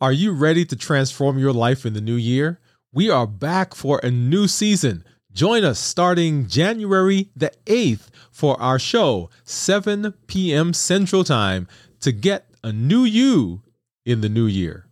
Are you ready to transform your life in the new year? We are back for a new season. Join us starting January the 8th for our show, 7 p.m. Central Time, to get a new you in the new year.